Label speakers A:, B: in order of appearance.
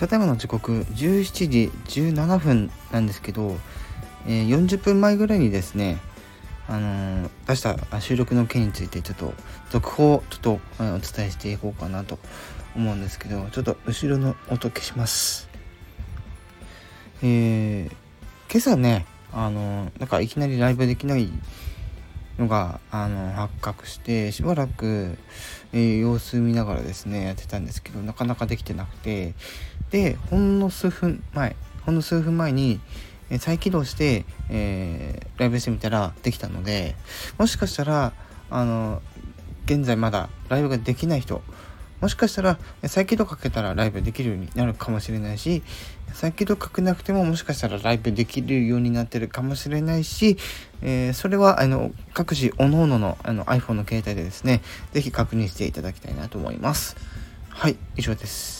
A: ただいまの時刻17時17分なんですけど、えー、40分前ぐらいにですね、あのー、出した収録の件についてちょっと続報ちょっとお伝えしていこうかなと思うんですけどちょっと後ろの音消します。えー、今朝ねあの、なんかいきなりライブできないのがあの発覚してしばらく、えー、様子見ながらですねやってたんですけどなかなかできてなくてでほんの数分前ほんの数分前に、再起動して、えー、ライブしてみたらできたのでもしかしたらあの現在まだライブができない人もしかしたら再起動かけたらライブできるようになるかもしれないし再起動かけなくてももしかしたらライブできるようになってるかもしれないし、えー、それはあの各自各々のあの iPhone の携帯でですね是非確認していただきたいなと思います。はい以上です。